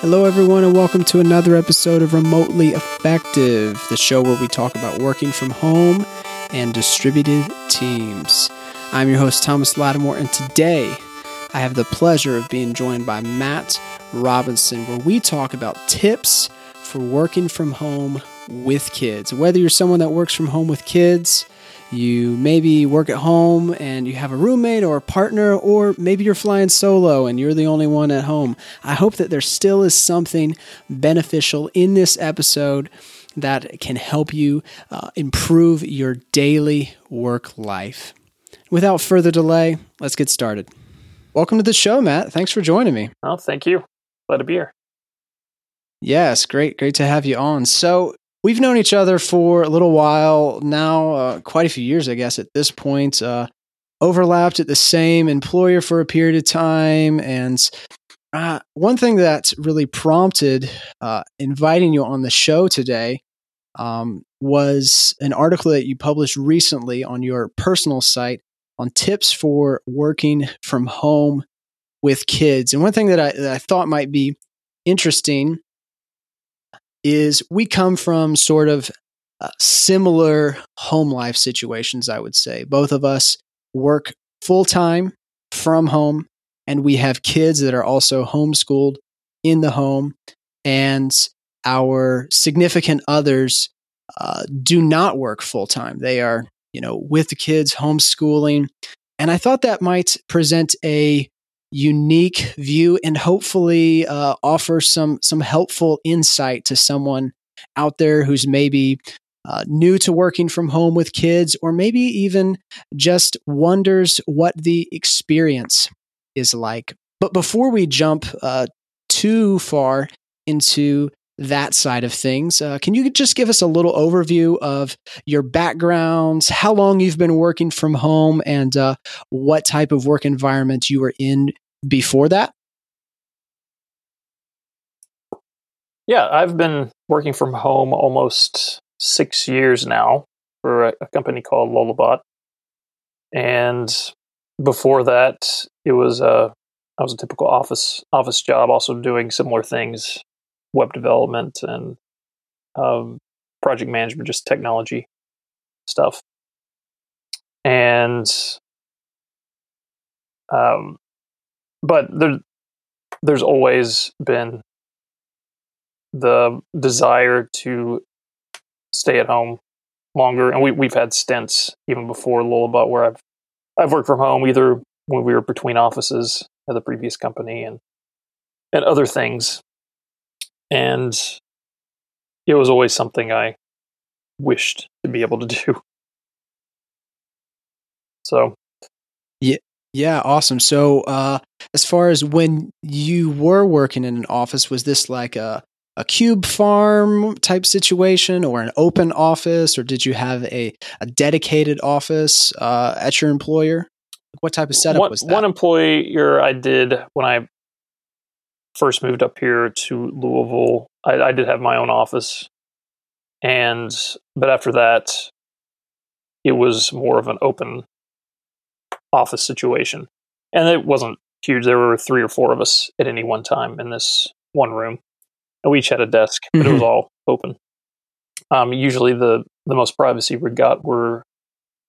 Hello, everyone, and welcome to another episode of Remotely Effective, the show where we talk about working from home and distributed teams. I'm your host, Thomas Lattimore, and today I have the pleasure of being joined by Matt Robison, where we talk about tips for working from home with kids. Whether you're someone that works from home with kids, you maybe work at home and you have a roommate or a partner, or maybe you're flying solo and you're the only one at home. I hope that there still is something beneficial in this episode that can help you uh, improve your daily work life. Without further delay, let's get started. Welcome to the show, Matt. Thanks for joining me. Oh, thank you. Glad to be here. Yes, great, great to have you on. So, We've known each other for a little while now, uh, quite a few years, I guess, at this point. Uh, overlapped at the same employer for a period of time. And uh, one thing that really prompted uh, inviting you on the show today um, was an article that you published recently on your personal site on tips for working from home with kids. And one thing that I, that I thought might be interesting is we come from sort of uh, similar home life situations, I would say. Both of us work full time from home, and we have kids that are also homeschooled in the home, and our significant others uh, do not work full time. They are, you know, with the kids homeschooling. And I thought that might present a unique view and hopefully uh, offer some some helpful insight to someone out there who's maybe uh, new to working from home with kids or maybe even just wonders what the experience is like but before we jump uh, too far into that side of things. Uh, can you just give us a little overview of your backgrounds, how long you've been working from home, and uh, what type of work environment you were in before that? Yeah, I've been working from home almost six years now for a, a company called Lullabot. And before that, it was a I was a typical office office job, also doing similar things, web development and um, project management, just technology stuff. And um, but there, there's always been the desire to stay at home longer, and we we've had stints even before Lullabot where I've I've worked from home either when we were between offices at the previous company and and other things, and it was always something I wished to be able to do. So, yeah, yeah, awesome. So, uh, as far as when you were working in an office, was this like a a cube farm type situation or an open office, or did you have a, a dedicated office uh, at your employer? What type of setup one, was that? One employer I did when I first moved up here to Louisville, I, I did have my own office, and but after that, it was more of an open office situation. And it wasn't huge. There were three or four of us at any one time in this one room. And we each had a desk, but mm-hmm. it was mm-hmm. all open. Um, usually the, the most privacy we got were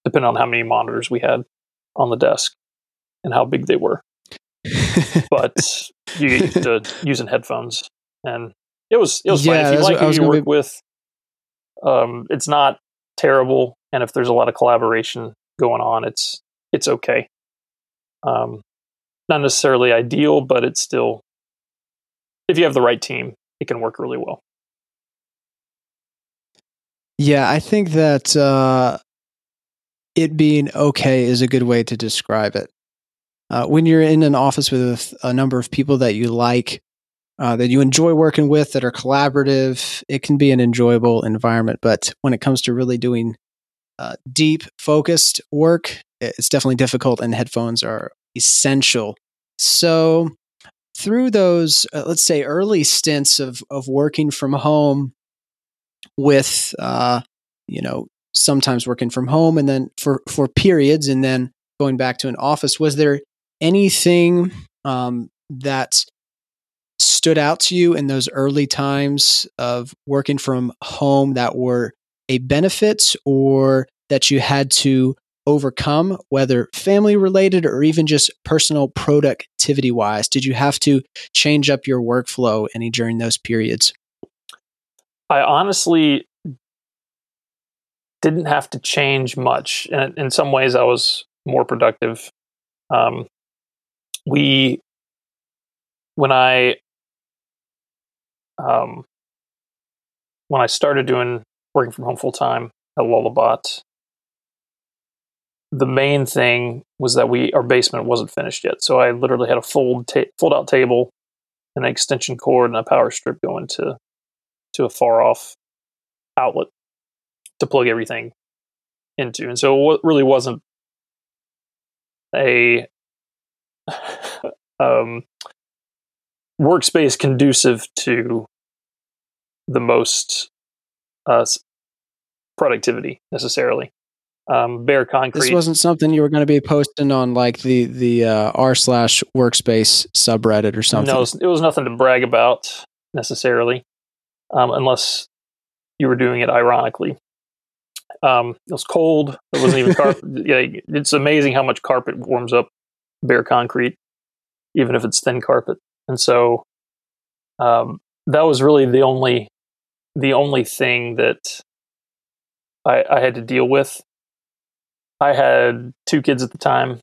depending on how many monitors we had on the desk and how big they were. but you get to using headphones and it was it was yeah, fine. If you like who you work be... with, um, it's not terrible. And if there's a lot of collaboration going on, it's it's okay. Um, not necessarily ideal, but it's still, if you have the right team, it can work really well. Yeah, I think that uh, it being okay is a good way to describe it. Uh, when you're in an office with a number of people that you like, uh, that you enjoy working with, that are collaborative, it can be an enjoyable environment. But when it comes to really doing uh, deep, focused work, it's definitely difficult, and headphones are essential. So, through those, uh, let's say, early stints of of working from home, with uh, you know, sometimes working from home, and then for for periods, and then going back to an office, was there anything um, that stood out to you in those early times of working from home that were a benefit or that you had to overcome, whether family related or even just personal productivity wise? Did you have to change up your workflow any during those periods? I honestly didn't have to change much. And in some ways, I was more productive. Um, we, when I, um, when I started doing working from home full time at Lullabot, the main thing was that we our basement wasn't finished yet. So I literally had a fold ta- fold out table, and an extension cord, and a power strip going to to a far off outlet to plug everything into. And so it really wasn't a um, workspace conducive to the most uh, productivity necessarily. Um, bare concrete. This wasn't something you were going to be posting on like the the uh, r slash workspace subreddit or something. No, it was nothing to brag about necessarily, um, unless you were doing it ironically. Um, it was cold. It wasn't even carpet. yeah, it's amazing how much carpet warms up bare concrete, even if it's thin carpet. And so um, that was really the only the only thing that I, I had to deal with. I had two kids at the time,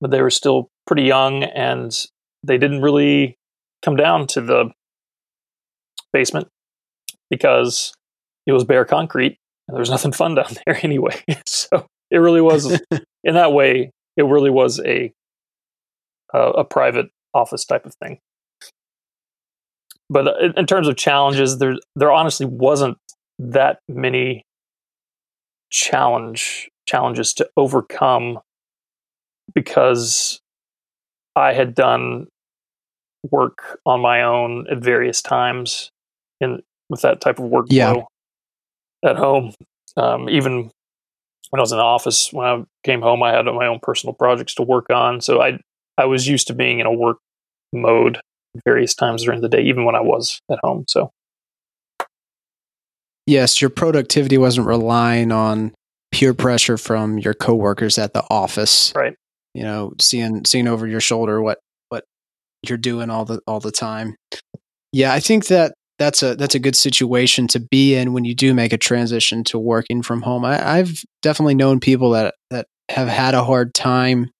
but they were still pretty young, and they didn't really come down to the basement because it was bare concrete and there was nothing fun down there anyway. so it really was, in that way, it really was a uh, a private office type of thing. But uh, in, in terms of challenges, there there honestly wasn't that many challenge challenges to overcome because I had done work on my own at various times in with that type of workflow. Yeah at home. Um, even when I was in the office, when I came home, I had my own personal projects to work on. So I I was used to being in a work mode various times during the day, even when I was at home. So yes, your productivity wasn't relying on peer pressure from your coworkers at the office, right? You know, seeing seeing over your shoulder what what you're doing all the all the time. Yeah, I think that that's a that's a good situation to be in when you do make a transition to working from home. I, I've definitely known people that that have had a hard time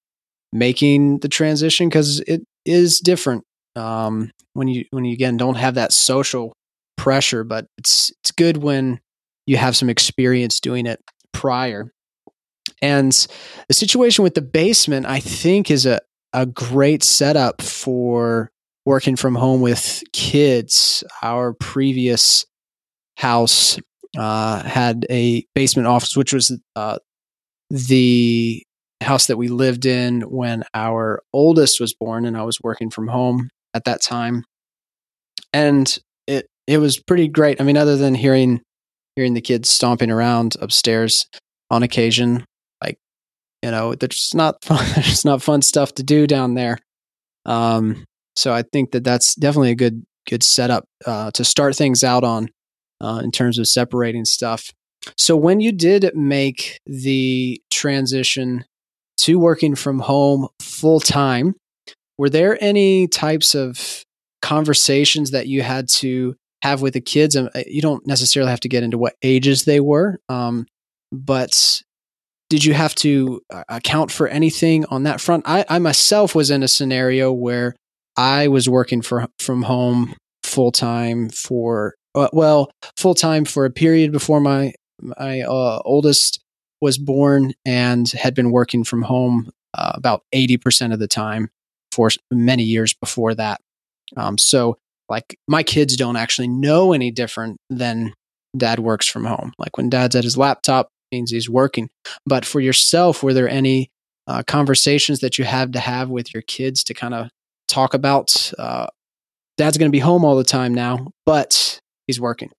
making the transition because it is different um, when you when you again don't have that social pressure. But it's it's good when you have some experience doing it prior. And the situation with the basement, I think, is a a great setup for working from home with kids. Our previous house uh, had a basement office, which was uh, the house that we lived in when our oldest was born, and I was working from home at that time. And it it was pretty great. I mean, other than hearing hearing the kids stomping around upstairs on occasion, like you know, there's not fun, there's not fun stuff to do down there. Um, so I think that that's definitely a good good setup uh, to start things out on uh, in terms of separating stuff. So when you did make the transition to working from home full time, were there any types of conversations that you had to have with the kids? And uh, you don't necessarily have to get into what ages they were, um, but did you have to uh, account for anything on that front? I, I myself was in a scenario where I was working for, from home full time for uh, well full time for a period before my my uh, oldest was born and had been working from home uh, about 80% of the time for many years before that. Um, so like my kids don't actually know any different than dad works from home. Like when dad's at his laptop means he's working. But for yourself, were there any uh, conversations that you had to have with your kids to kind of talk about uh, dad's going to be home all the time now, but he's working.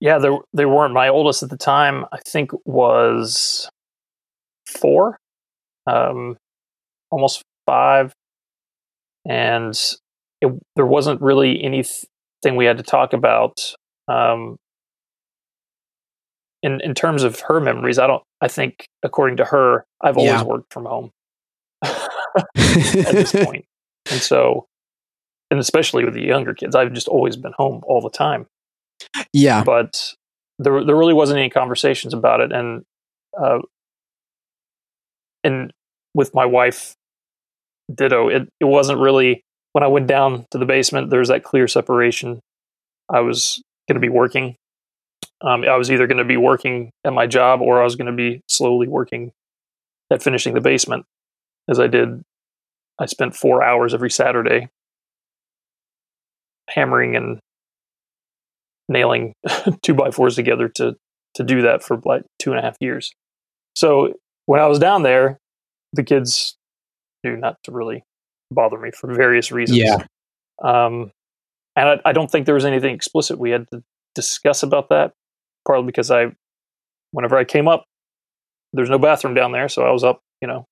Yeah, there they weren't. My oldest at the time, I think, was four, um, almost five, and it, there wasn't really anything we had to talk about. Um, in in terms of her memories, I don't. I think according to her, I've always Yeah. worked from home at this point, and so, and especially with the younger kids, I've just always been home all the time. yeah. But there there really wasn't any conversations about it, and uh, and with my wife, ditto. It it wasn't really when I went down to the basement. there was that clear separation. I was going to be working. Um, I was either going to be working at my job or I was going to be slowly working at finishing the basement, as I did. I spent four hours every Saturday hammering and nailing two by fours together to to do that for like two and a half years. So when I was down there, the kids knew not to really bother me for various reasons. Yeah. Um, and I, I don't think there was anything explicit we had to discuss about that. Partly because I, whenever I came up, there's no bathroom down there, so I was up, you know,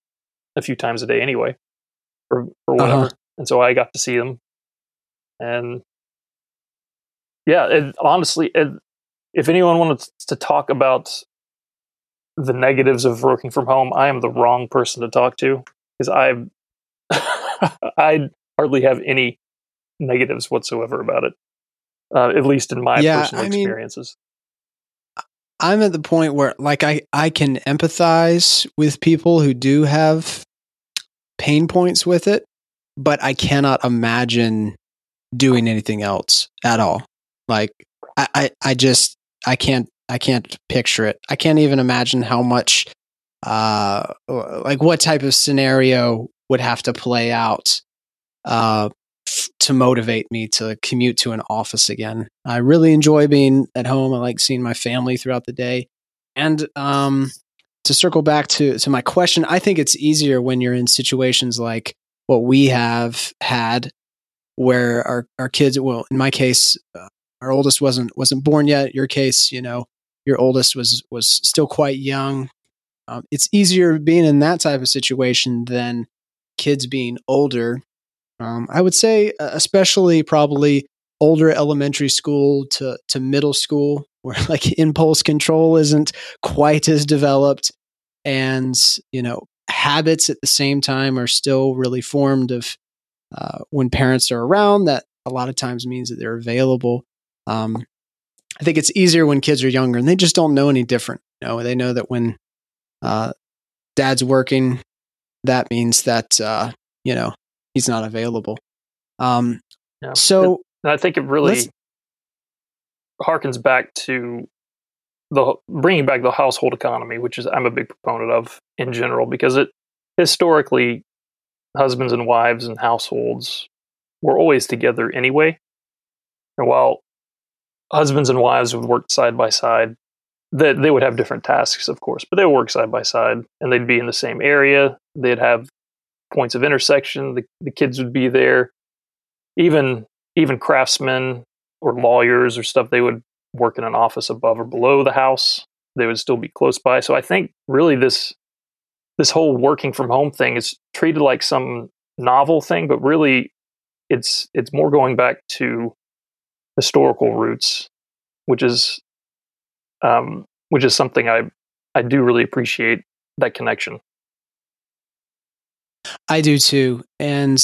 a few times a day anyway, or or whatever. Uh-huh. And so I got to see them, and yeah, it, honestly, it, if anyone wanted to talk about the negatives of working from home, I am the wrong person to talk to because I I hardly have any negatives whatsoever about it. Uh, at least in my Yeah, personal I mean- experiences. I'm at the point where like I I can empathize with people who do have pain points with it, but I cannot imagine doing anything else at all. Like I I, I just I can't I can't picture it. I can't even imagine how much uh like what type of scenario would have to play out uh f- to motivate me to commute to an office again. I really enjoy being at home. I like seeing my family throughout the day. And um, to circle back to, to my question, I think it's easier when you're in situations like what we have had, where our, our kids, well, in my case, uh, our oldest wasn't wasn't born yet. Your case, you know, your oldest was was still quite young. Um, it's easier being in that type of situation than kids being older um, I would say, especially probably older elementary school to, to middle school, where like impulse control isn't quite as developed. And, you know, habits at the same time are still really formed of uh, when parents are around. That a lot of times means that they're available. Um, I think it's easier when kids are younger and they just don't know any different. You know, they know that when uh, dad's working, that means that, uh, you know, he's not available. Um, Yeah. so And I think it really harkens back to the bringing back the household economy, which is I'm a big proponent of in general because it historically husbands and wives and households were always together anyway. And while husbands and wives would work side by side, that they would have different tasks, of course, but they would work side by side and they'd be in the same area. They'd have points of intersection. The, the kids would be there. Even even craftsmen or lawyers or stuff, they would work in an office above or below the house. They would still be close by. So I think really this this whole working from home thing is treated like some novel thing, but really it's it's more going back to historical roots, which is um, which is something I I do really appreciate that connection. I do too. And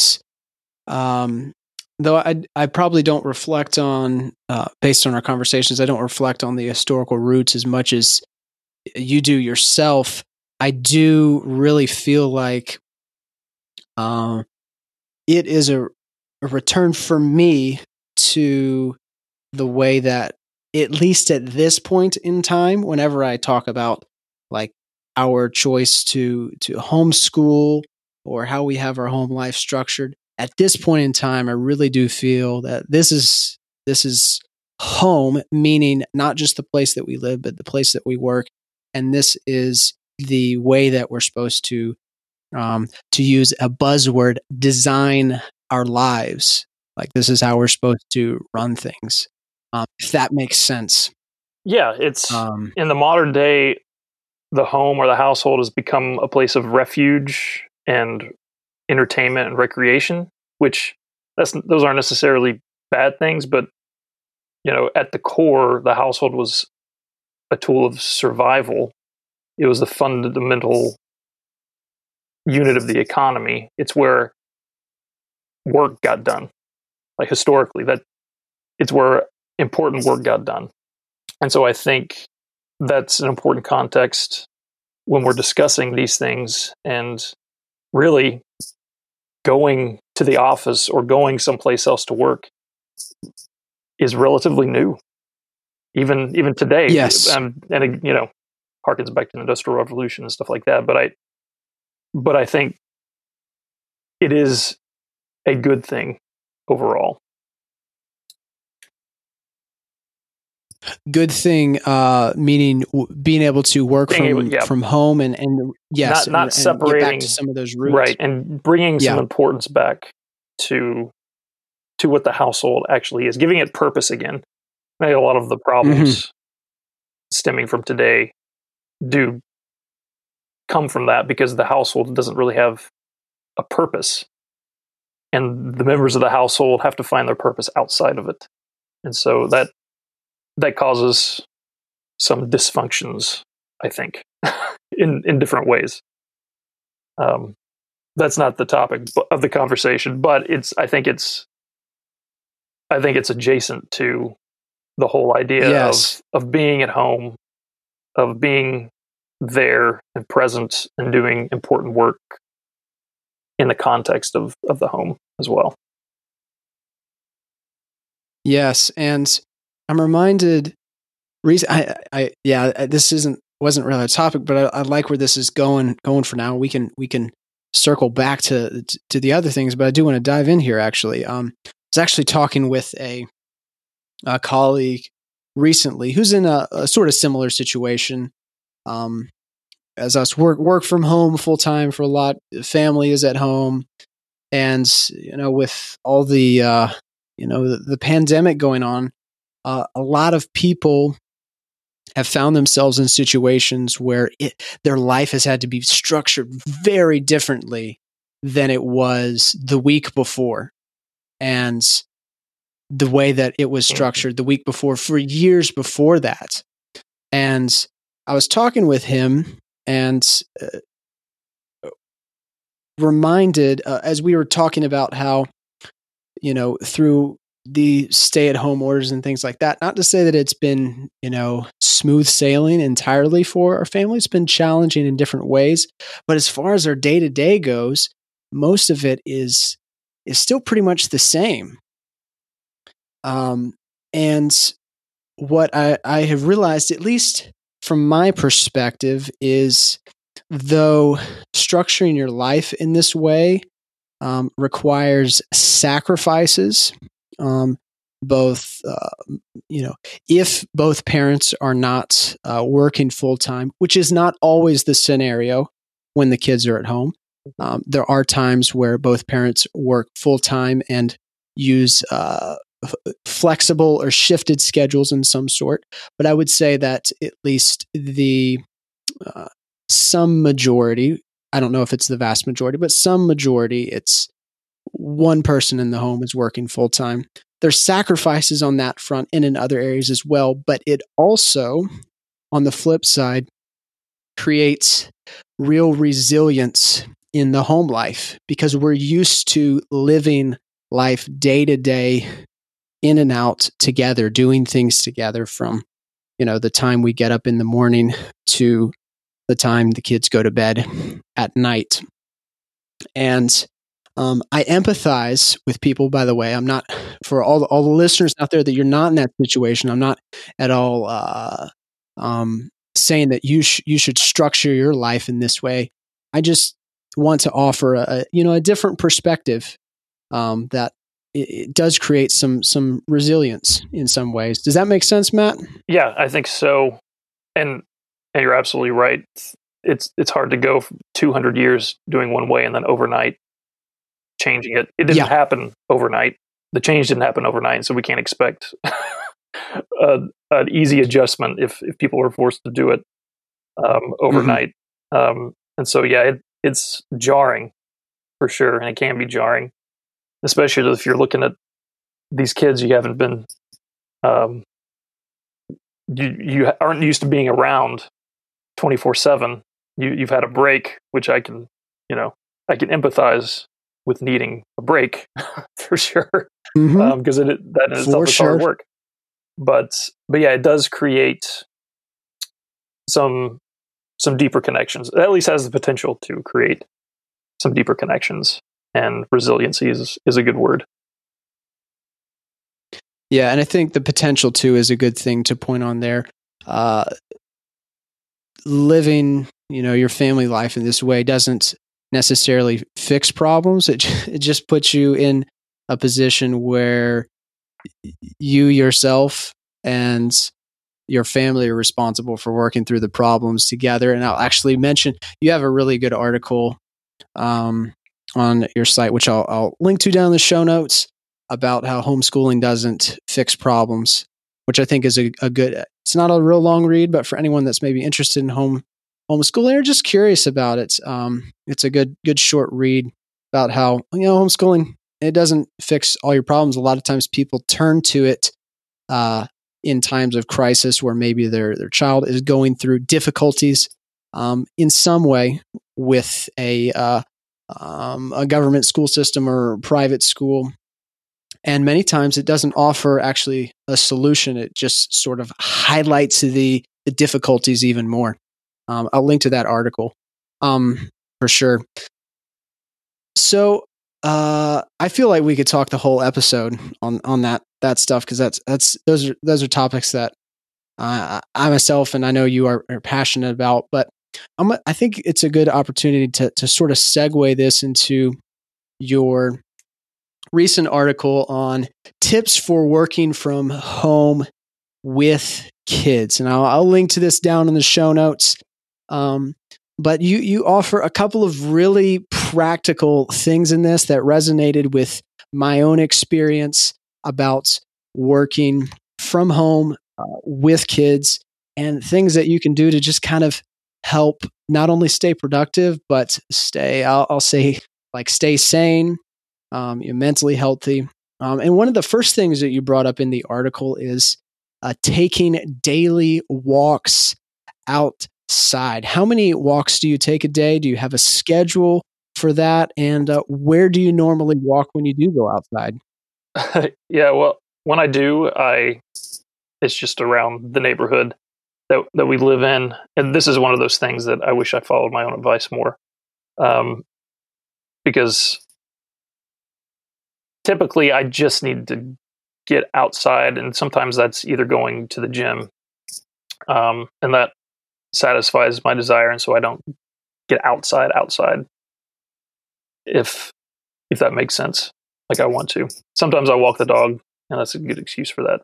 um, though I, I probably don't reflect on, uh, based on our conversations, I don't reflect on the historical roots as much as you do yourself. I do really feel like um, it is a, a return for me to the way that, at least at this point in time, whenever I talk about like our choice to to homeschool or how we have our home life structured at this point in time i really do feel that this is this is home meaning not just the place that we live but the place that we work. And this is the way that we're supposed to um, to use a buzzword design our lives. Like this is how we're supposed to run things um, if that makes sense Yeah, it's um, in the modern day, the home or the household has become a place of refuge and entertainment and recreation, which that's those aren't necessarily bad things, but you know, at the core, the household was a tool of survival. It was the fundamental unit of the economy. It's where work got done. Like historically, that it's where important work got done. And so I think that's an important context when we're discussing these things and really going to the office or going someplace else to work is relatively new. Even even today yes. um, and you know harkens back to the industrial revolution and stuff like that but i but i think it is a good thing overall good thing uh meaning w- being able to work Being from able- yeah. from home and and yes Not- not and, and back separating- to some of those roots right and bringing some Yeah. importance back to to what the household actually is giving it purpose again I think a lot of the problems Mm-hmm. stemming from today do come from that because the household doesn't really have a purpose and the members of the household have to find their purpose outside of it and so that that causes some dysfunctions i think in in different ways um that's not the topic of the conversation but it's i think it's i think it's adjacent to the whole idea Yes. of of being at home of being there and present and doing important work in the context of of the home as well Yes, and I'm reminded. Reason, I, I, yeah, this isn't wasn't really a topic, but I, I like where this is going going for now. We can we can circle back to to the other things, but I do want to dive in here. Actually, um, I was actually talking with a a colleague recently who's in a, a sort of similar situation. Um, as us work work from home full time for a lot, family is at home, and you know with all the uh, you know the, the pandemic going on uh, a lot of people have found themselves in situations where it, their life has had to be structured very differently than it was the week before. And the way that it was structured the week before for years before that. And i was talking with him and uh, reminded uh, as we were talking about how you know through the stay at home orders and things like that. Not to say that it's been you know smooth sailing entirely for our family. It's been challenging in different ways. But as far as our day to day goes most of it is is still pretty much the same. Um and what i i have realized at least from my perspective is though structuring your life in this way um, requires sacrifices um, both uh, you know if both parents are not uh, working full time which is not always the scenario when the kids are at home um, there are times where both parents work full time and use uh, f- flexible or shifted schedules in some sort but i would say that at least the uh, some majority i don't know if it's the vast majority but some majority it's one person in the home is working full time there's sacrifices on that front and in other areas as well but it also on the flip side creates real resilience in the home life because we're used to living life day to day in and out together doing things together from you know the time we get up in the morning to the time the kids go to bed at night. And um, I empathize with people. By the way, I'm not for all the, all the listeners out there that you're not in that situation. I'm not at all uh, um, saying that you sh- you should structure your life in this way. I just want to offer a, you know a different perspective um, that it does create some some resilience in some ways. Does that make sense, Matt? Yeah, I think so. And and you're absolutely right. It's it's hard to go 200 years doing one way and then overnight changing it. It didn't Yeah. happen overnight. The change didn't happen overnight, so we can't expect a, an easy adjustment if if people were forced to do it um, overnight. Um, and so yeah, it, it's jarring for sure, and it can be jarring. especially if you're looking at these kids you haven't been um, you you aren't used to being around 24 7 you you've had a break which i can you know i can empathize with needing a break for sure because mm-hmm. um, it that in itself is sure. hard work but but yeah it does create some some deeper connections it at least has the potential to create some deeper connections and resiliency is is a good word yeah, and I think the potential too is a good thing to point on there. Uh, living, you know, your family life in this way doesn't necessarily fix problems. It it just puts you in a position where you yourself and your family are responsible for working through the problems together. And I'll actually mention you have a really good article um, on your site, which I'll, I'll link to down in the show notes about how homeschooling doesn't fix problems, which I think is a, a good. It's not a real long read, but for anyone that's maybe interested in home homeschooling or just curious about it, um, it's a good good short read about how you know homeschooling it doesn't fix all your problems. A lot of times people turn to it uh, in times of crisis where maybe their their child is going through difficulties um, in some way with a uh, um, a government school system or private school and many times it doesn't offer actually a solution. It just sort of highlights the, the difficulties even more. Um, I'll link to that article um, for sure. So uh, I feel like we could talk the whole episode on on that that stuff because that's that's those are those are topics that uh, I myself and I know you are, are passionate about. But I'm, I think it's a good opportunity to to sort of segue this into your recent article on tips for working from home with kids. And I'll, I'll link to this down in the show notes. Um, but you, you offer a couple of really practical things in this that resonated with my own experience about working from home uh, with kids and things that you can do to just kind of help not only stay productive, but stay, I'll, I'll say, like stay sane, um, you're mentally healthy. Um, and one of the first things that you brought up in the article is uh, taking daily walks outside. How many walks do you take a day? Do you have a schedule for that? And uh, where do you normally walk when you do go outside? yeah, well, when I do, I it's just around the neighborhood that that we live in, and this is one of those things that I wish I followed my own advice more, um, because typically I just need to get outside, and sometimes that's either going to the gym, um, and that satisfies my desire, and so I don't get outside outside. If if that makes sense, like I want to. Sometimes I walk the dog, and that's a good excuse for that.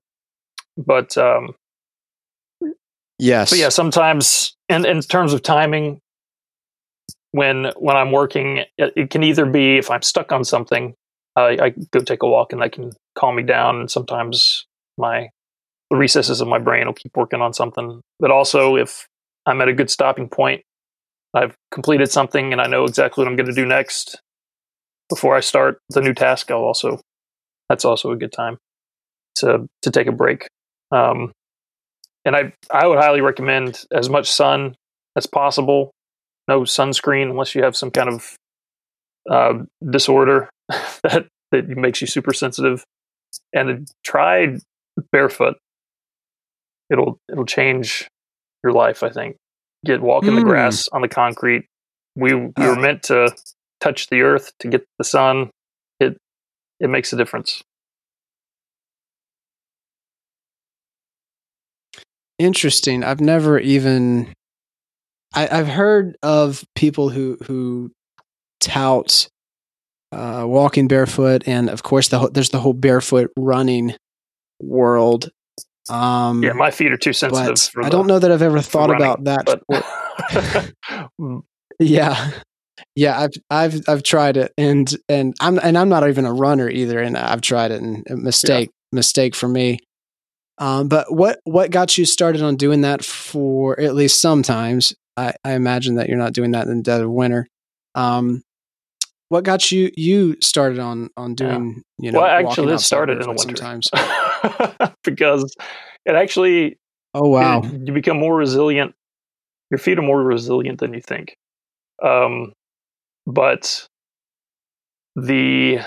But um, yes, but yeah, sometimes, and in terms of timing, when when I'm working, it, it can either be if I'm stuck on something, I, I go take a walk and that can calm me down. And sometimes my the recesses of my brain will keep working on something. But also, if I'm at a good stopping point, I've completed something and I know exactly what I'm going to do next before I start the new task. I'll also that's also a good time to to take a break. Um, and I I would highly recommend as much sun as possible. No sunscreen unless you have some kind of uh, disorder that that makes you super sensitive. And try barefoot. It'll it'll change your life. I think. Get walk in mm. the grass on the concrete. We we were meant to touch the earth to get the sun. It it makes a difference. Interesting. I've never even I, have heard of people who who tout uh, walking barefoot, and of course, the there's the whole barefoot running world. Um, yeah, my feet are too sensitive. I don't know that I've ever thought running, about that. But yeah, yeah, I've I've I've tried it, and and I'm and I'm not even a runner either, and I've tried it, and mistake yeah. mistake for me. Um, but what what got you started on doing that for at least sometimes? I, I imagine that you're not doing that in the dead of winter. Um, what got you you started on on doing yeah. you know? Well, actually, it started in the winter sometimes because it actually. Oh wow! It, you become more resilient. Your feet are more resilient than you think. Um, but the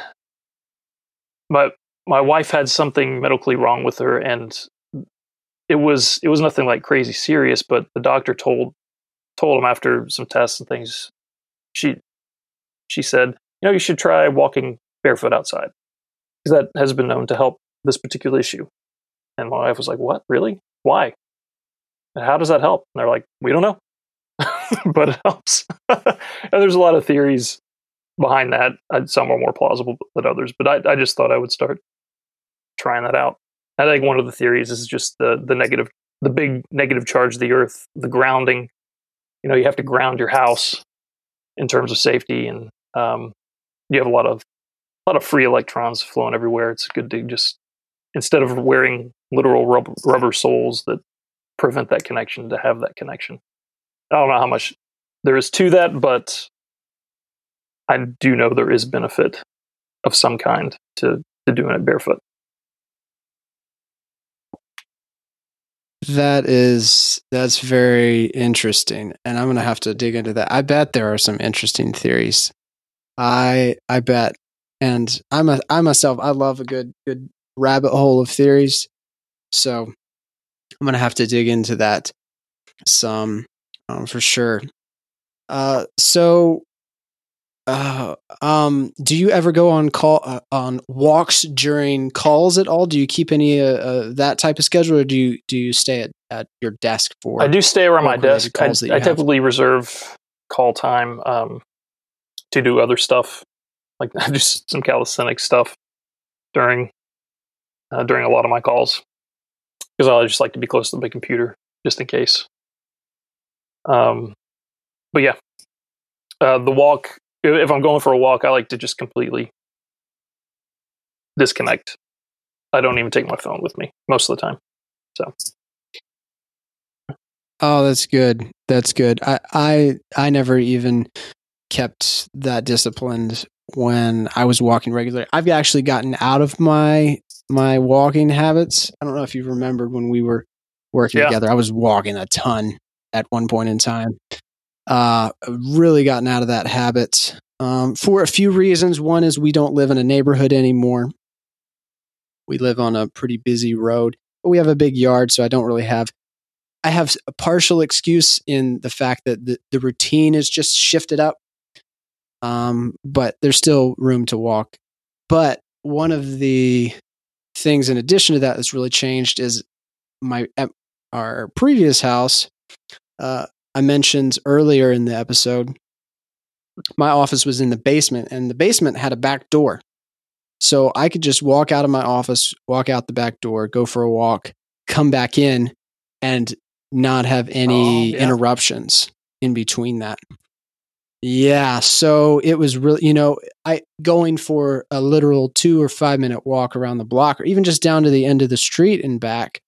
my my wife had something medically wrong with her, and it was it was nothing like crazy serious. But the doctor told told him after some tests and things, she she said, you know, you should try walking barefoot outside because that has been known to help this particular issue. And my wife was like, "What? Really? Why? And how does that help?" And they're like, "We don't know, but it helps." and there's a lot of theories behind that. Some are more plausible than others, but I, I just thought I would start trying that out. I think one of the theories is just the the negative, the big negative charge of the Earth, the grounding. You know, you have to ground your house in terms of safety, and um, you have a lot of a lot of free electrons flowing everywhere. It's good to just instead of wearing literal rubber, rubber soles that prevent that connection, to have that connection. I don't know how much there is to that, but I do know there is benefit of some kind to, to doing it barefoot. That is that's very interesting, and I'm gonna have to dig into that. I bet there are some interesting theories. I I bet, and I'm a I myself I love a good good rabbit hole of theories, so I'm gonna have to dig into that some um, for sure. Uh, so uh, um, do you ever go on call uh, on walks during calls at all? Do you keep any uh, uh, that type of schedule, or do you do you stay at, at your desk for? I do stay around my desk. I, I typically reserve call time um, to do other stuff, like just some calisthenics stuff during uh, during a lot of my calls because I just like to be close to my computer just in case. Um, but yeah, uh, the walk if I'm going for a walk, I like to just completely disconnect. I don't even take my phone with me most of the time. So. Oh, that's good. That's good. I I I never even kept that disciplined when I was walking regularly. I've actually gotten out of my my walking habits. I don't know if you remembered when we were working yeah. together. I was walking a ton at one point in time uh, really gotten out of that habit um, for a few reasons. One is we don't live in a neighborhood anymore. We live on a pretty busy road, but we have a big yard, so I don't really have. I have a partial excuse in the fact that the, the routine is just shifted up, um, but there's still room to walk. But one of the things in addition to that that's really changed is my at our previous house. Uh, I mentioned earlier in the episode, my office was in the basement and the basement had a back door. So I could just walk out of my office, walk out the back door, go for a walk, come back in and not have any oh, yeah. interruptions in between that. Yeah, so it was really, you know, I going for a literal 2 or 5 minute walk around the block or even just down to the end of the street and back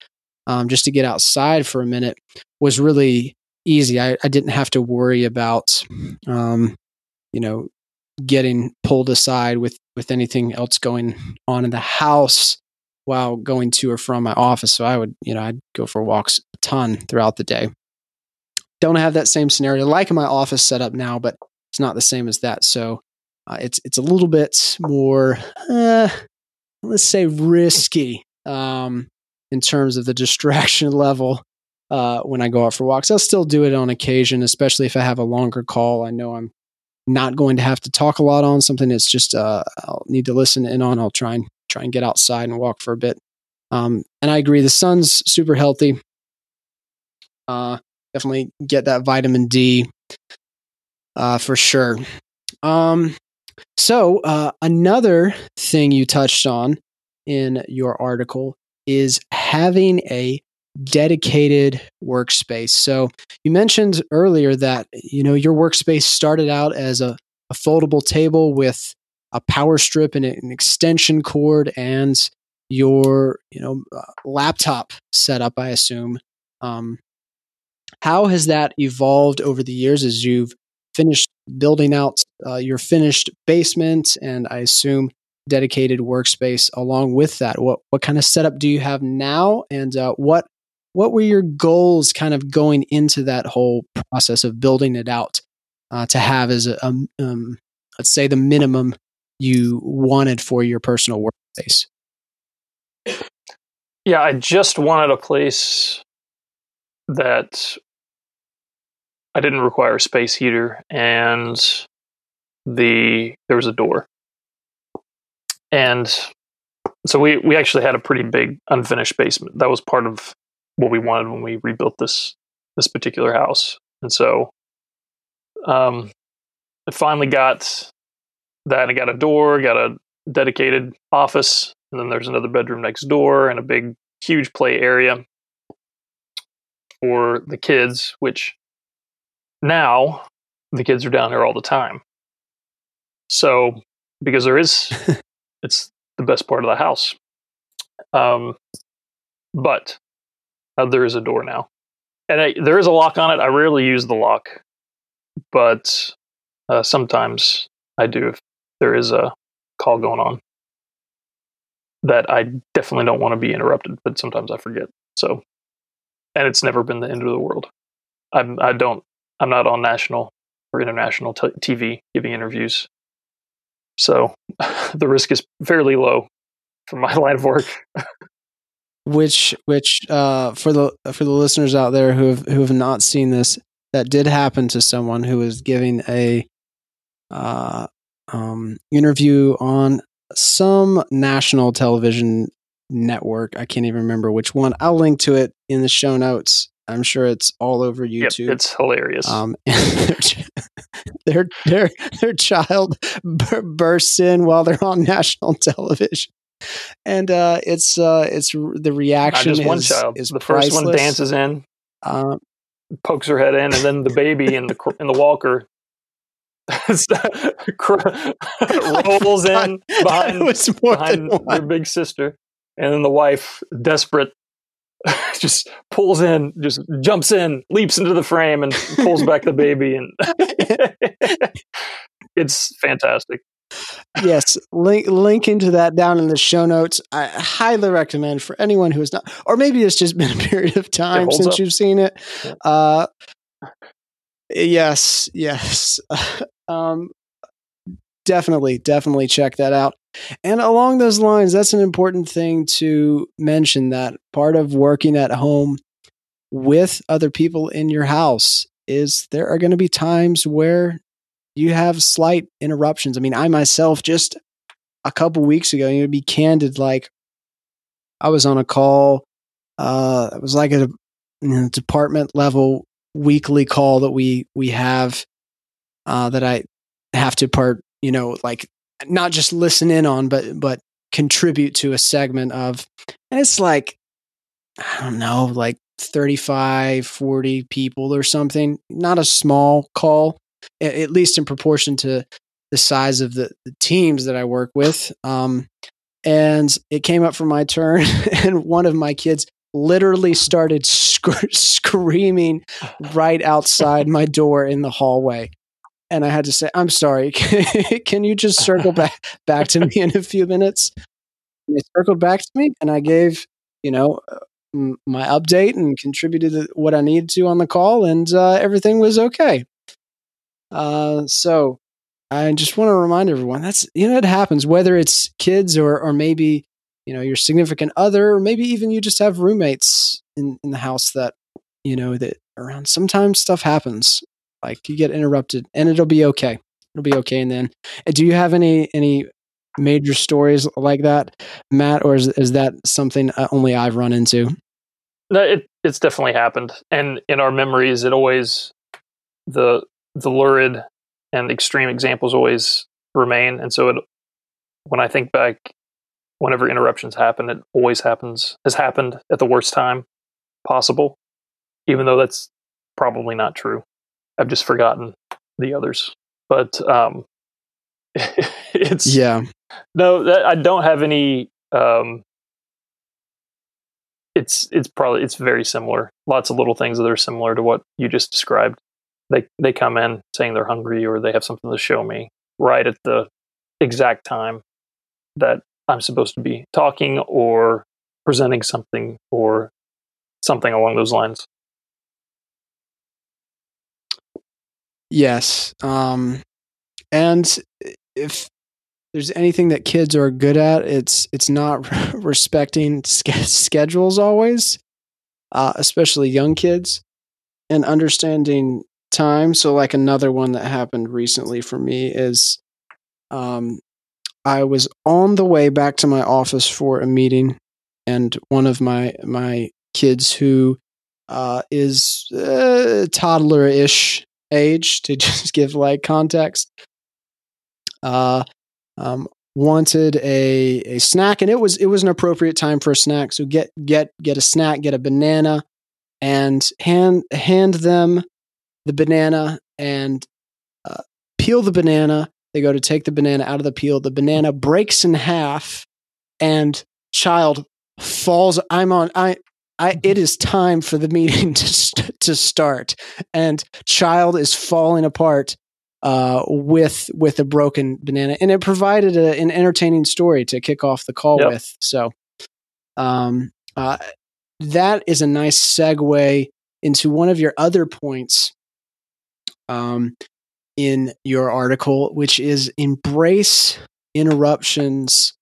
um, just to get outside for a minute was really easy. I, I didn't have to worry about, um, you know, getting pulled aside with with anything else going on in the house while going to or from my office. So I would, you know, I'd go for walks a ton throughout the day. Don't have that same scenario like my office setup now, but it's not the same as that. So uh, it's it's a little bit more, uh, let's say, risky um, in terms of the distraction level uh, when I go out for walks. I'll still do it on occasion, especially if I have a longer call. I know I'm not going to have to talk a lot on something that's just uh, I'll need to listen in on. I'll try and try and get outside and walk for a bit. Um, and I agree, the sun's super healthy. Uh, definitely get that vitamin D uh, for sure. Um, so uh, another thing you touched on in your article is having a dedicated workspace. So you mentioned earlier that you know your workspace started out as a, a foldable table with a power strip and an extension cord and your you know uh, laptop setup. I assume. Um, how has that evolved over the years as you've finished building out uh, your finished basement, and I assume dedicated workspace along with that. What what kind of setup do you have now, and uh, what what were your goals kind of going into that whole process of building it out uh, to have as a, um, um, let's say the minimum you wanted for your personal workspace? Yeah, I just wanted a place that I didn't require a space heater and the there was a door. And so we we actually had a pretty big unfinished basement. That was part of what we wanted when we rebuilt this this particular house. And so um I finally got that I got a door, got a dedicated office, and then there's another bedroom next door and a big huge play area for the kids, which now the kids are down here all the time. So because there is it's the best part of the house. Um but uh, there is a door now. And I, there is a lock on it. I rarely use the lock, but uh, sometimes I do if there is a call going on that I definitely don't want to be interrupted, but sometimes I forget. So, and it's never been the end of the world. I'm, I don't, I'm not on national or international t- TV giving interviews. So the risk is fairly low for my line of work. Which which uh, for the for the listeners out there who have who have not seen this, that did happen to someone who was giving a uh, um, interview on some national television network. I can't even remember which one. I'll link to it in the show notes. I'm sure it's all over YouTube. Yep, it's hilarious. Um, their their their child bursts in while they're on national television and uh, it's uh, it's the reaction. Not just is, one child. Is the priceless. first one dances in, um, pokes her head in, and then the baby in the in the walker rolls in behind, behind her big sister, and then the wife, desperate, just pulls in, just jumps in, leaps into the frame, and pulls back the baby, and it's fantastic yes, link link into that down in the show notes. I highly recommend for anyone who is not, or maybe it's just been a period of time since up. you've seen it. Uh, yes, yes, um, definitely, definitely check that out. And along those lines, that's an important thing to mention. That part of working at home with other people in your house is there are going to be times where you have slight interruptions. I mean, I myself just a couple weeks ago, you know, be candid, like I was on a call. Uh, it was like a department level weekly call that we we have uh, that I have to part, you know, like not just listen in on, but but contribute to a segment of, and it's like I don't know, like 35, 40 people or something. Not a small call at least in proportion to the size of the, the teams that I work with. Um, and it came up for my turn, and one of my kids literally started sc- screaming right outside my door in the hallway. And I had to say, I'm sorry, can you just circle back, back to me in a few minutes? And they circled back to me, and I gave, you know, my update and contributed what I needed to on the call, and uh, everything was okay. Uh, so I just want to remind everyone that's you know it happens whether it's kids or or maybe you know your significant other or maybe even you just have roommates in in the house that you know that around sometimes stuff happens like you get interrupted and it'll be okay it'll be okay and then do you have any any major stories like that matt or is, is that something uh, only i've run into? No it, it's definitely happened and in our memories it always the the lurid and extreme examples always remain. And so it, when I think back, whenever interruptions happen, it always happens, has happened at the worst time possible, even though that's probably not true. I've just forgotten the others. But um, it's yeah. No, that, I don't have any. Um, it's it's probably it's very similar. Lots of little things that are similar to what you just described. They they come in saying they're hungry or they have something to show me right at the exact time that I'm supposed to be talking or presenting something or something along those lines. Yes. Um, and if there's anything that kids are good at, it's it's not respecting schedules always, uh, especially young kids, and understanding time. So, like another one that happened recently for me is, um, I was on the way back to my office for a meeting, and one of my my kids who uh, is uh, toddler-ish age to just give like context uh, um, wanted a a snack and it was it was an appropriate time for a snack so get get get a snack get a banana and hand hand them the banana and uh, peel the banana. They go to take the banana out of the peel. The banana breaks in half and child falls. I'm on i I, it is time for the meeting to st- to start, and child is falling apart uh, with with a broken banana, and it provided a, an entertaining story to kick off the call yep. with. So, um, uh, that is a nice segue into one of your other points um, in your article, which is embrace interruptions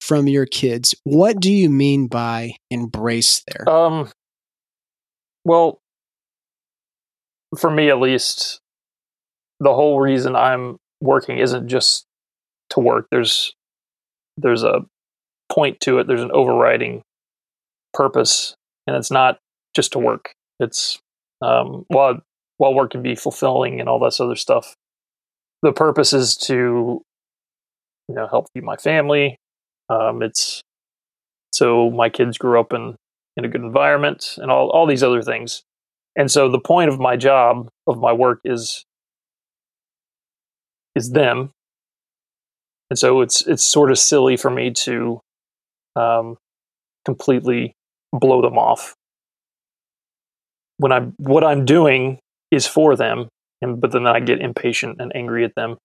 from your kids. What do you mean by embrace there? Um, well, for me at least, the whole reason I'm working isn't just to work. There's there's a point to it. There's an overriding purpose, and it's not just to work. It's um, while while work can be fulfilling and all this other stuff. The purpose is to you know help feed my family, um, it's so my kids grew up in in a good environment and all all these other things. And so the point of my job of my work is is them. And so it's it's sort of silly for me to um, completely blow them off when I'm what I'm doing is for them, and but then I get impatient and angry at them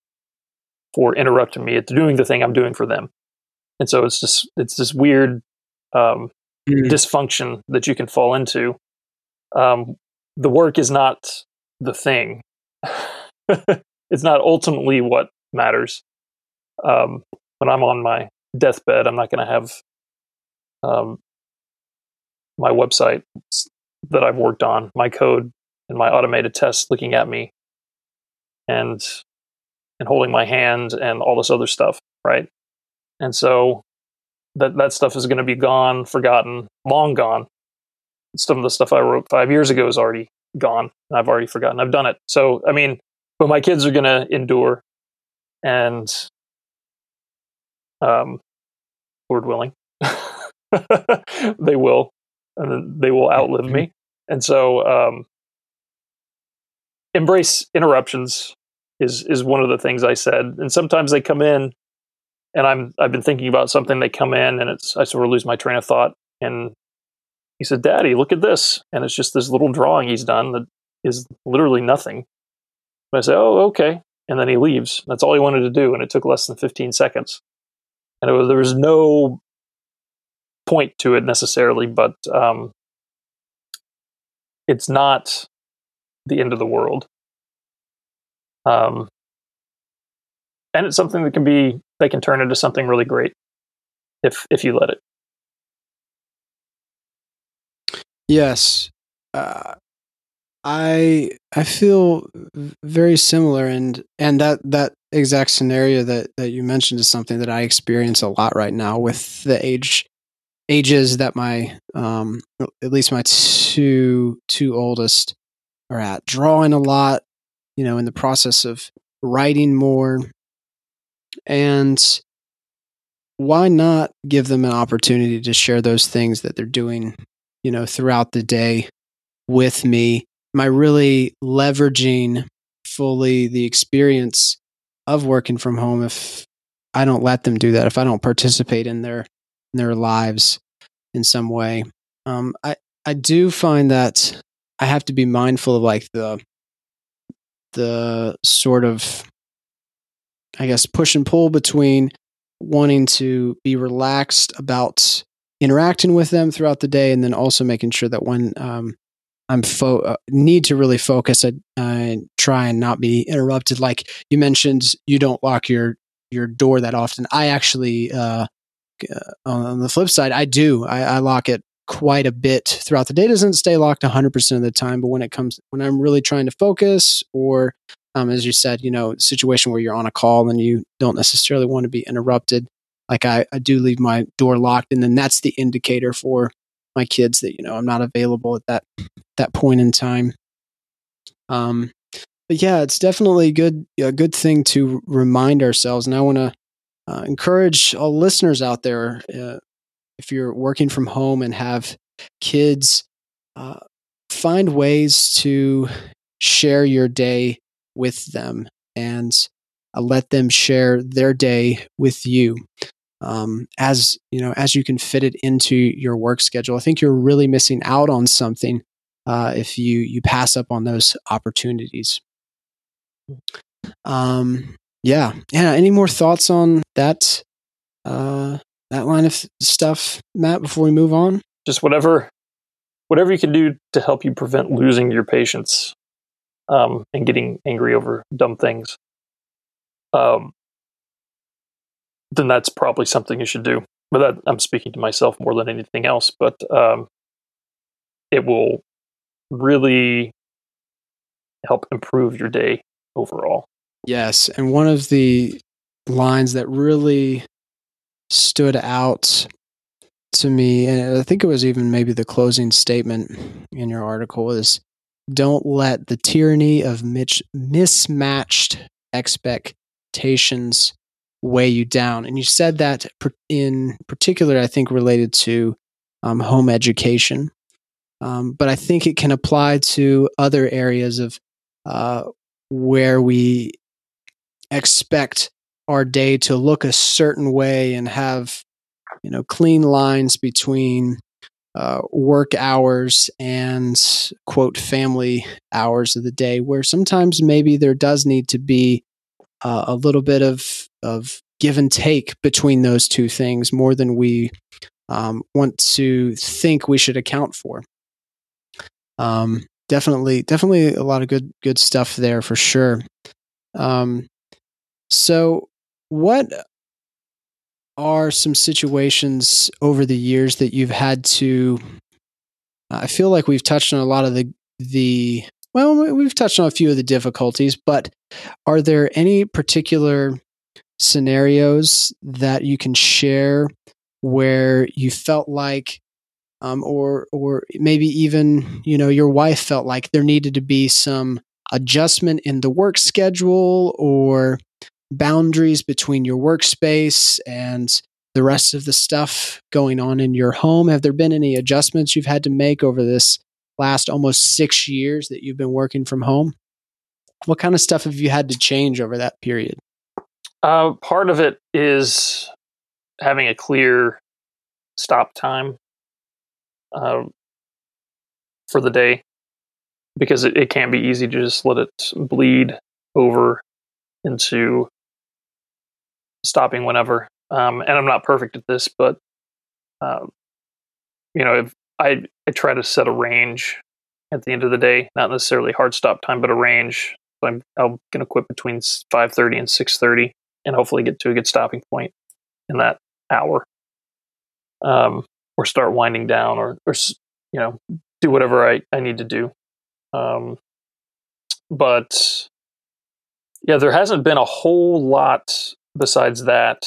for interrupting me at doing the thing I'm doing for them and so it's just it's this weird um, mm. dysfunction that you can fall into. Um, the work is not the thing; it's not ultimately what matters. Um, when I'm on my deathbed, I'm not going to have um, my website that I've worked on, my code, and my automated tests looking at me and and holding my hand and all this other stuff, right? And so that that stuff is going to be gone, forgotten, long gone. Some of the stuff I wrote five years ago is already gone. I've already forgotten. I've done it. So I mean, but my kids are going to endure, and um, Lord willing, they will, and they will outlive me. And so, um, embrace interruptions is is one of the things I said. And sometimes they come in and I'm I've been thinking about something. They come in, and it's I sort of lose my train of thought. And he said, "Daddy, look at this," and it's just this little drawing he's done that is literally nothing. And I say, "Oh, okay," and then he leaves. That's all he wanted to do, and it took less than 15 seconds. And was, there was no point to it necessarily, but um, it's not the end of the world. Um, and it's something that can be they can turn into something really great if if you let it. Yes, uh, I I feel very similar, and and that that exact scenario that that you mentioned is something that I experience a lot right now with the age ages that my um at least my two two oldest are at drawing a lot you know in the process of writing more and why not give them an opportunity to share those things that they're doing, you know, throughout the day with me? Am I really leveraging fully the experience of working from home if I don't let them do that, if I don't participate in their in their lives in some way? Um, I I do find that I have to be mindful of like the the sort of I guess push and pull between wanting to be relaxed about interacting with them throughout the day, and then also making sure that when um, I'm fo- uh, need to really focus, I, I try and not be interrupted. Like you mentioned, you don't lock your your door that often. I actually, uh, uh on the flip side, I do. I, I lock it quite a bit throughout the day. It doesn't stay locked 100% of the time, but when it comes, when I'm really trying to focus or, um, as you said, you know, situation where you're on a call and you don't necessarily want to be interrupted, like I, I do leave my door locked. And then that's the indicator for my kids that, you know, I'm not available at that, that point in time. Um, but yeah, it's definitely good, a good thing to remind ourselves. And I want to uh, encourage all listeners out there, uh, if you're working from home and have kids, uh, find ways to share your day with them and uh, let them share their day with you. Um, as you know, as you can fit it into your work schedule, I think you're really missing out on something uh, if you you pass up on those opportunities. Um, yeah, yeah. Any more thoughts on that? Uh, that line of stuff, Matt, before we move on? Just whatever whatever you can do to help you prevent losing your patience um, and getting angry over dumb things. Um, then that's probably something you should do. But that, I'm speaking to myself more than anything else. But um, it will really help improve your day overall. Yes, and one of the lines that really stood out to me, and I think it was even maybe the closing statement in your article is don't let the tyranny of mismatched expectations weigh you down. And you said that in particular, I think related to um, home education. Um, but I think it can apply to other areas of uh, where we expect our day to look a certain way and have you know clean lines between uh, work hours and quote family hours of the day where sometimes maybe there does need to be uh, a little bit of of give and take between those two things more than we um, want to think we should account for. Um, definitely definitely a lot of good good stuff there for sure. Um, so what are some situations over the years that you've had to? I feel like we've touched on a lot of the the well, we've touched on a few of the difficulties, but are there any particular scenarios that you can share where you felt like um, or or maybe even you know your wife felt like there needed to be some adjustment in the work schedule or boundaries between your workspace and the rest of the stuff going on in your home? Have there been any adjustments you've had to make over this last almost six years that you've been working from home? What kind of stuff have you had to change over that period? Uh, part of it is having a clear stop time uh, for the day because it, it can be easy to just let it bleed over into stopping whenever. Um, and I'm not perfect at this, but um, you know, if I I try to set a range at the end of the day, not necessarily hard stop time, but a range. So I'm I'm going to quit between 5:30 and 6:30, and hopefully get to a good stopping point in that hour, um, or start winding down, or or you know, do whatever I I need to do. Um, but yeah, there hasn't been a whole lot besides that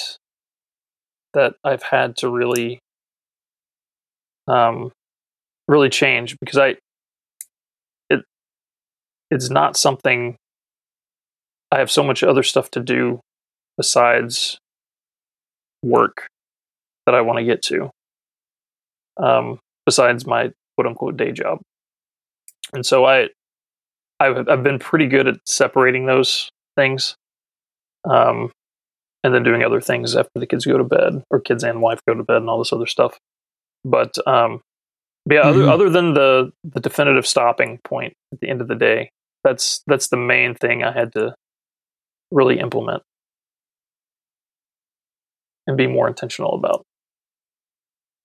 that I've had to really um really change because I it it's not something I have so much other stuff to do besides work that I want to get to. Um besides my quote unquote day job. And so I I've I've been pretty good at separating those things. Um and then doing other things after the kids go to bed or kids and wife go to bed and all this other stuff. But um, yeah, mm-hmm. other, other than the the definitive stopping point at the end of the day, that's that's the main thing I had to really implement and be more intentional about.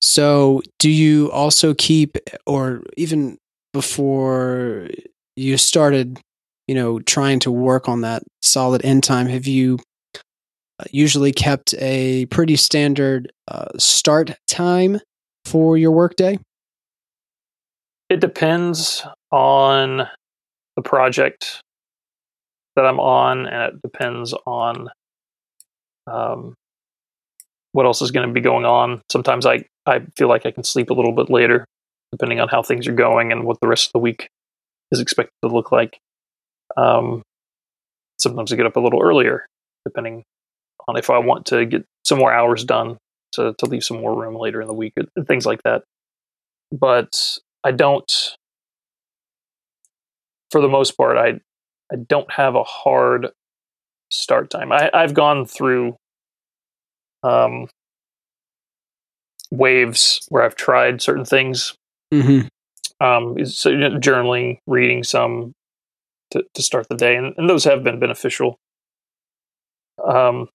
So, do you also keep, or even before you started, you know, trying to work on that solid end time, have you usually kept a pretty standard uh, start time for your workday? It depends on the project that I'm on, and it depends on um, what else is going to be going on. Sometimes I, I feel like I can sleep a little bit later, depending on how things are going and what the rest of the week is expected to look like. Um, sometimes I get up a little earlier, depending on if I want to get some more hours done to, to leave some more room later in the week and things like that. But I don't, for the most part, I, I don't have a hard start time. I, I've gone through um, waves where I've tried certain things. Mm-hmm. Um, so journaling, reading some to, to start the day, and, and those have been beneficial. Um,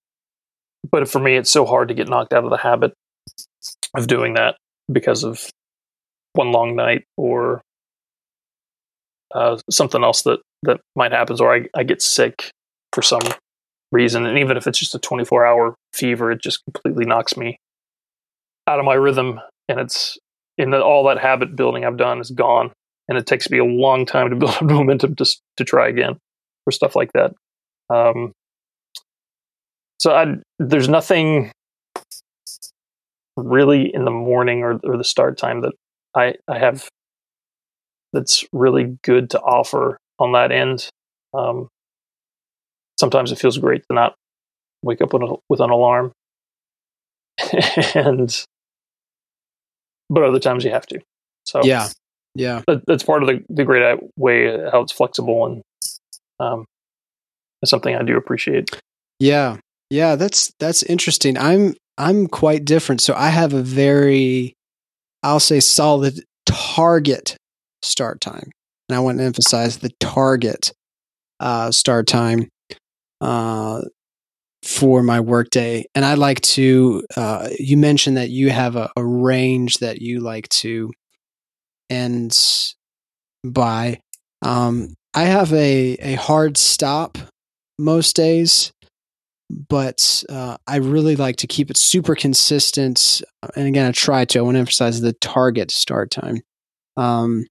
but for me, it's so hard to get knocked out of the habit of doing that because of one long night or uh, something else that that might happen, or I, I get sick for some reason, and even if it's just a 24 hour fever, it just completely knocks me out of my rhythm, and it's in the, all that habit building I've done is gone, and it takes me a long time to build up momentum to to try again for stuff like that. Um, so I, there's nothing really in the morning or, or the start time that I, I have that's really good to offer on that end. Um, sometimes it feels great to not wake up with, a, with an alarm, and but other times you have to. So yeah, yeah, that, that's part of the the great way how it's flexible and um, it's something I do appreciate. Yeah, yeah, that's that's interesting. I'm I'm quite different. So I have a very, I'll say, solid target start time, and I want to emphasize the target uh, start time uh, for my workday. And I like to. Uh, you mentioned that you have a, a range that you like to end by. Um, I have a a hard stop most days but uh, I really like to keep it super consistent. And again, I try to. I want to emphasize the target start time. Um,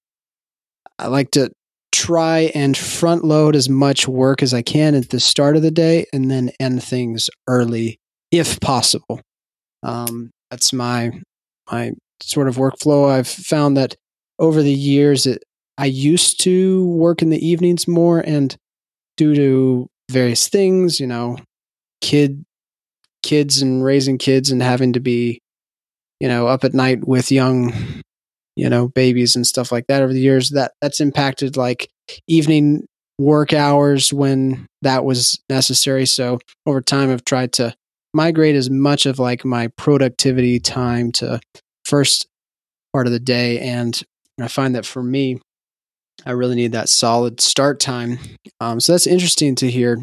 I like to try and front load as much work as I can at the start of the day and then end things early if possible. Um, that's my my sort of workflow. I've found that over the years, it, I used to work in the evenings more, and due to various things, you know, kid kids and raising kids and having to be you know up at night with young you know babies and stuff like that over the years that that's impacted like evening work hours when that was necessary. So over time i've tried to migrate as much of like my productivity time to first part of the day and i find that for me i really need that solid start time. Um, so that's interesting to hear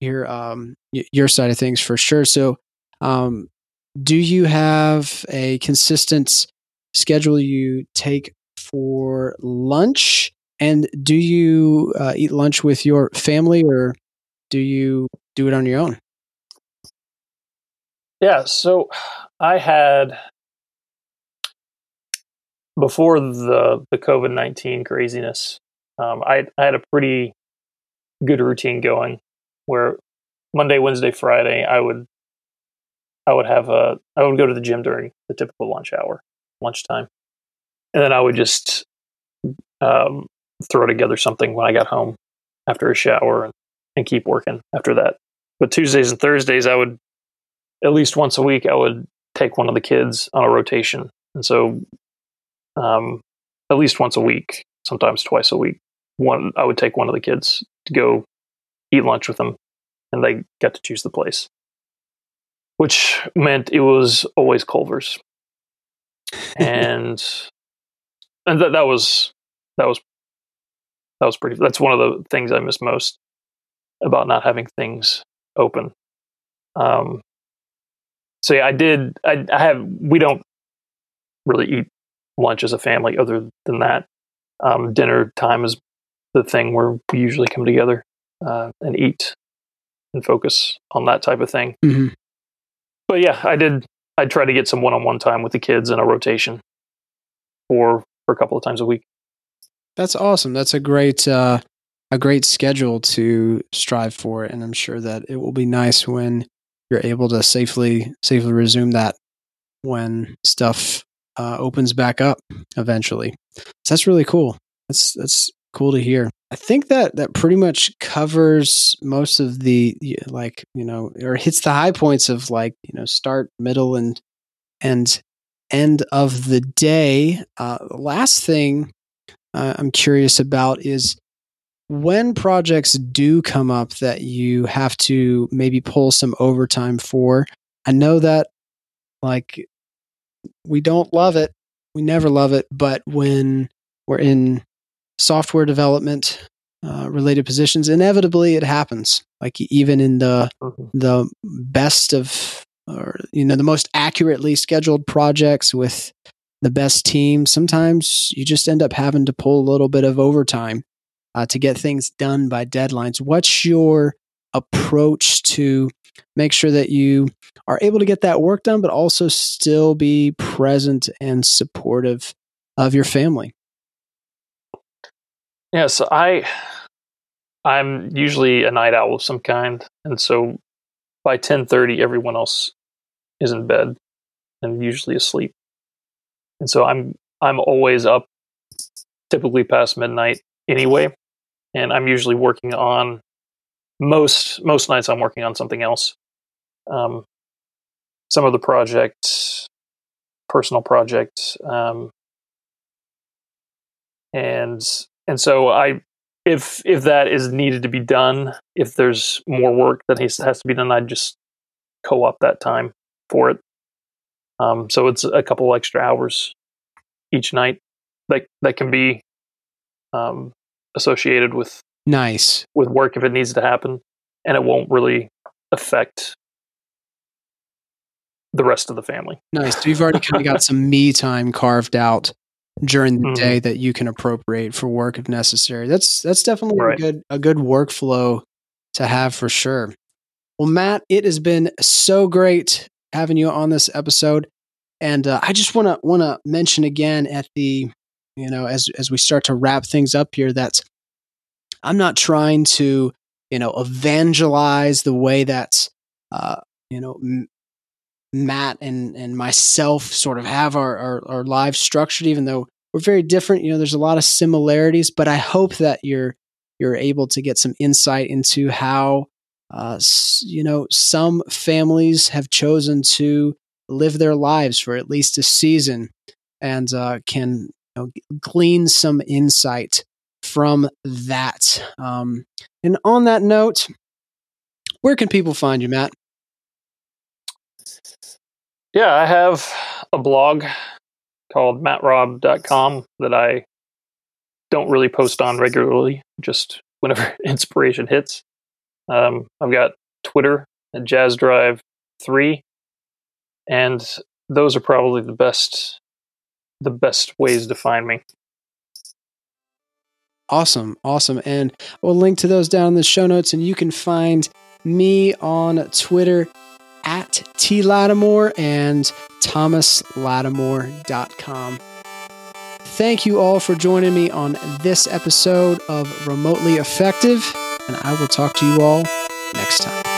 hear um, your side of things for sure. So, um, do you have a consistent schedule you take for lunch? And do you uh, eat lunch with your family or do you do it on your own? Yeah, so I had before the the COVID nineteen craziness, um, I I had a pretty good routine going where Monday, Wednesday, Friday, I would I would have a I would go to the gym during the typical lunch hour, lunchtime, and then I would just um, throw together something when I got home after a shower and, and keep working after that. But Tuesdays and Thursdays, I would at least once a week I would take one of the kids on a rotation, and so um, at least once a week, sometimes twice a week, one I would take one of the kids to go eat lunch with them, and they got to choose the place, which meant it was always Culver's, and and that that was that was that was pretty. That's one of the things I miss most about not having things open. Um, so yeah, I did. I, I have. We don't really eat lunch as a family. Other than that, um, dinner time is the thing where we usually come together uh, and eat and focus on that type of thing. Mm-hmm. But yeah, I did. I try to get some one-on-one time with the kids in a rotation for for a couple of times a week. That's awesome. That's a great uh, a great schedule to strive for, and I'm sure that it will be nice when you're able to safely safely resume that when stuff uh, opens back up eventually. So that's really cool. That's that's cool to hear. I think that that pretty much covers most of the like you know or hits the high points of like you know start, middle, and and end of the day. Uh, last thing uh, I'm curious about is when projects do come up that you have to maybe pull some overtime for. I know that like we don't love it. We never love it, but when we're in software development uh, related positions, inevitably it happens. Like even in the mm-hmm. the best of or you know the most accurately scheduled projects with the best team, sometimes you just end up having to pull a little bit of overtime uh, to get things done by deadlines. What's your approach to make sure that you are able to get that work done, but also still be present and supportive of your family? Yeah, so I I'm usually a night owl of some kind, and so by ten thirty, everyone else is in bed and usually asleep, and so I'm I'm always up, typically past midnight anyway, and I'm usually working on most most nights I'm working on something else. Um, some of the project, personal project, um, and and so I if if that is needed to be done, if there's more work that has, has to be done, I'd just co-op that time for it. Um, so it's a couple extra hours each night that that can be um, associated with nice with work if it needs to happen, and it won't really affect the rest of the family. Nice. So you've already kind of got some me time carved out during the mm-hmm. day that you can appropriate for work if necessary. That's that's definitely right. a good a good workflow to have for sure. Well, Matt, it has been so great having you on this episode, and uh, I just want to want to mention again at the you know as as we start to wrap things up here that I'm not trying to you know evangelize the way that uh, you know Matt and and myself sort of have our, our, our lives structured, even though we're very different. You know, there's a lot of similarities, but I hope that you're you're able to get some insight into how uh, you know some families have chosen to live their lives for at least a season and uh, can you know, glean some insight from that. Um, and on that note, where can people find you, Matt? Yeah, I have a blog called mattrob.com that I don't really post on regularly, just whenever inspiration hits. Um, I've got Twitter at JazzDrive3, and those are probably the best the best ways to find me. Awesome, awesome. And we'll link to those down in the show notes, and you can find me on Twitter at T Lattimore and thomaslattimore.com. Thank you all for joining me on this episode of Remotely Effective, and I will talk to you all next time.